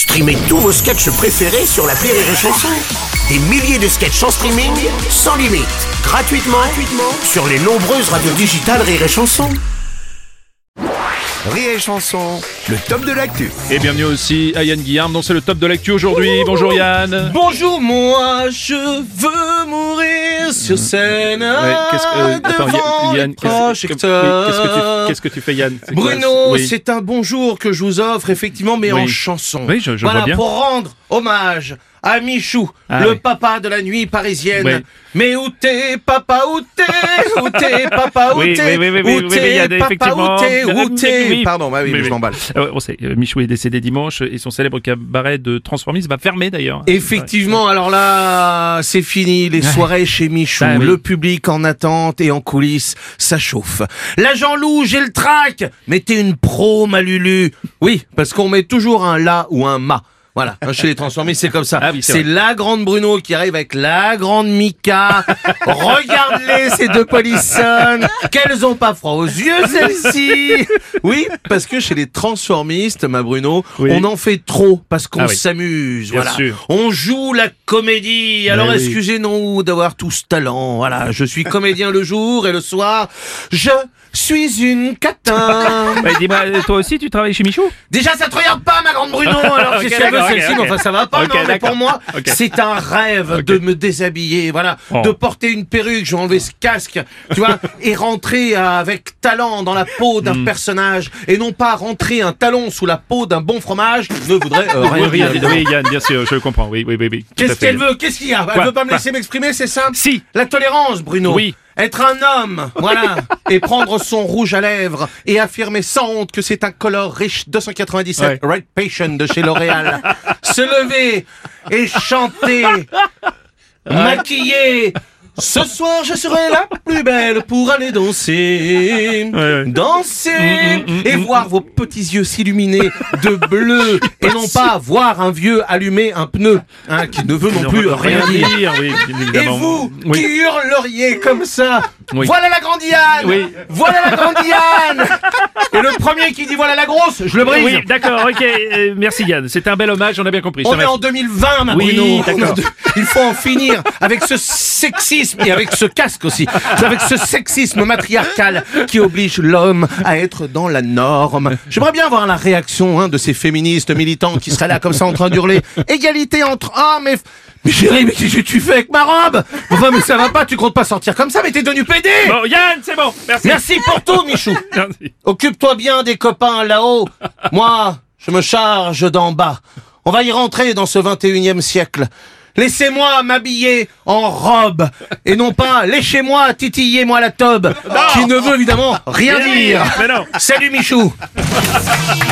Streamez tous vos sketchs préférés sur la Rire et Chanson. Des milliers de sketchs en streaming, sans limite, gratuitement, gratuitement sur les nombreuses radios digitales Rire et Chanson. Rire et chanson, le top de l'actu. Et bienvenue aussi à Yann Guillaume, dont c'est le top de l'actu aujourd'hui. Bonjour Yann. Bonjour, moi je veux mourir sur scène. Ouais, qu'est-ce que, euh, attends, Yann, qu'est-ce qu'est-ce que tu, qu'est-ce que tu fais Yann? Bruno, oui. c'est un bonjour que je vous offre, effectivement, mais Oui. en chanson. Oui, je- je voilà, vois bien. pour rendre hommage à Michou, Ah le oui. papa de la nuit parisienne. Oui. Mais où t'es, papa, où t'es? Où t'es, papa, où t'es? Où t'es, papa, où t'es? Où t'es? Pardon, bah oui, mais je m'emballe. Euh, on sait, euh, Michou est décédé dimanche et son célèbre cabaret de transformisme va fermer d'ailleurs. Effectivement, alors là, c'est fini, les soirées chez Michou, Ah oui. le public en attente et en coulisses, ça chauffe. L'agent loup, j'ai le trac Mettez une pro, Malulu Oui, parce qu'on met toujours un la ou un ma. Voilà, chez les transformés, c'est comme ça. Ah oui, c'est la grande Bruno qui arrive avec la grande Mika. Regardez ces deux polissonnes. Qu'elles ont pas froid aux yeux, celles-ci. Oui, parce que chez les transformistes, ma Bruno, Oui. on en fait trop parce qu'on Ah oui. s'amuse. Voilà. sûr. On joue la comédie. Alors oui. excusez-nous d'avoir tout ce talent. Voilà, je suis comédien le jour et le soir, je suis une catin. Bah, Dis-moi, toi aussi tu travailles chez Michou? Déjà, ça te regarde pas, ma grande Bruno. Alors, Ok, qu'est-ce qu'elle veut, d'accord, celle-ci Mais enfin, ça va pas, non, mais pour moi, c'est un rêve de me déshabiller, voilà, Oh. de porter une perruque, je vais enlever ce casque, tu vois, et rentrer avec talent dans la peau Hmm. d'un personnage, et non pas rentrer un talon sous la peau d'un bon fromage, ne voudrait euh, rien dire. oui, Yann, bien sûr, je comprends. Oui, oui, oui, oui. Qu'est-ce. Qu'elle veut Qu'est-ce qu'il y a Elle Quoi veut pas me laisser m'exprimer, c'est simple Si. La tolérance, Bruno. Oui. Être un homme, voilà, et prendre son rouge à lèvres et affirmer sans honte que c'est un color riche 297 Ouais. Right Patient de chez L'Oréal. Se lever et chanter, maquiller. Ce soir, je serai la plus belle pour aller danser, Ouais, ouais. danser Mm, et voir vos petits yeux s'illuminer de bleu et non pas voir un vieux allumer un pneu, hein, qui ne veut non, plus rien dire. oui, Et vous, Oui. qui hurleriez comme ça Oui. Voilà la grande Yann Oui. Voilà la grande Yann Et le premier qui dit voilà la grosse, je le brise Oui, d'accord, ok. euh, merci Yann. C'était un bel hommage, on a bien compris. on est en 2020, ma Oui, Bruno. d'accord. Il faut en finir avec ce sexisme et avec ce casque aussi. Avec ce sexisme matriarcal qui oblige l'homme à être dans la norme. J'aimerais bien voir la réaction hein, de ces féministes militants qui seraient là comme ça en train d'hurler égalité entre hommes et... Mais chérie, mais qu'est-ce que tu fais avec ma robe? Enfin, mais ça va pas, tu comptes pas sortir comme ça, mais t'es devenu pédé Bon, Yann, c'est bon. Merci. Merci pour tout, Michou. Occupe-toi bien des copains là-haut. Moi, je me charge d'en bas. On va y rentrer dans ce 21e siècle. Laissez-moi m'habiller en robe et non pas léchez-moi, titillez-moi la tobe, qui ne veut évidemment rien Mais dire. non. Salut Michou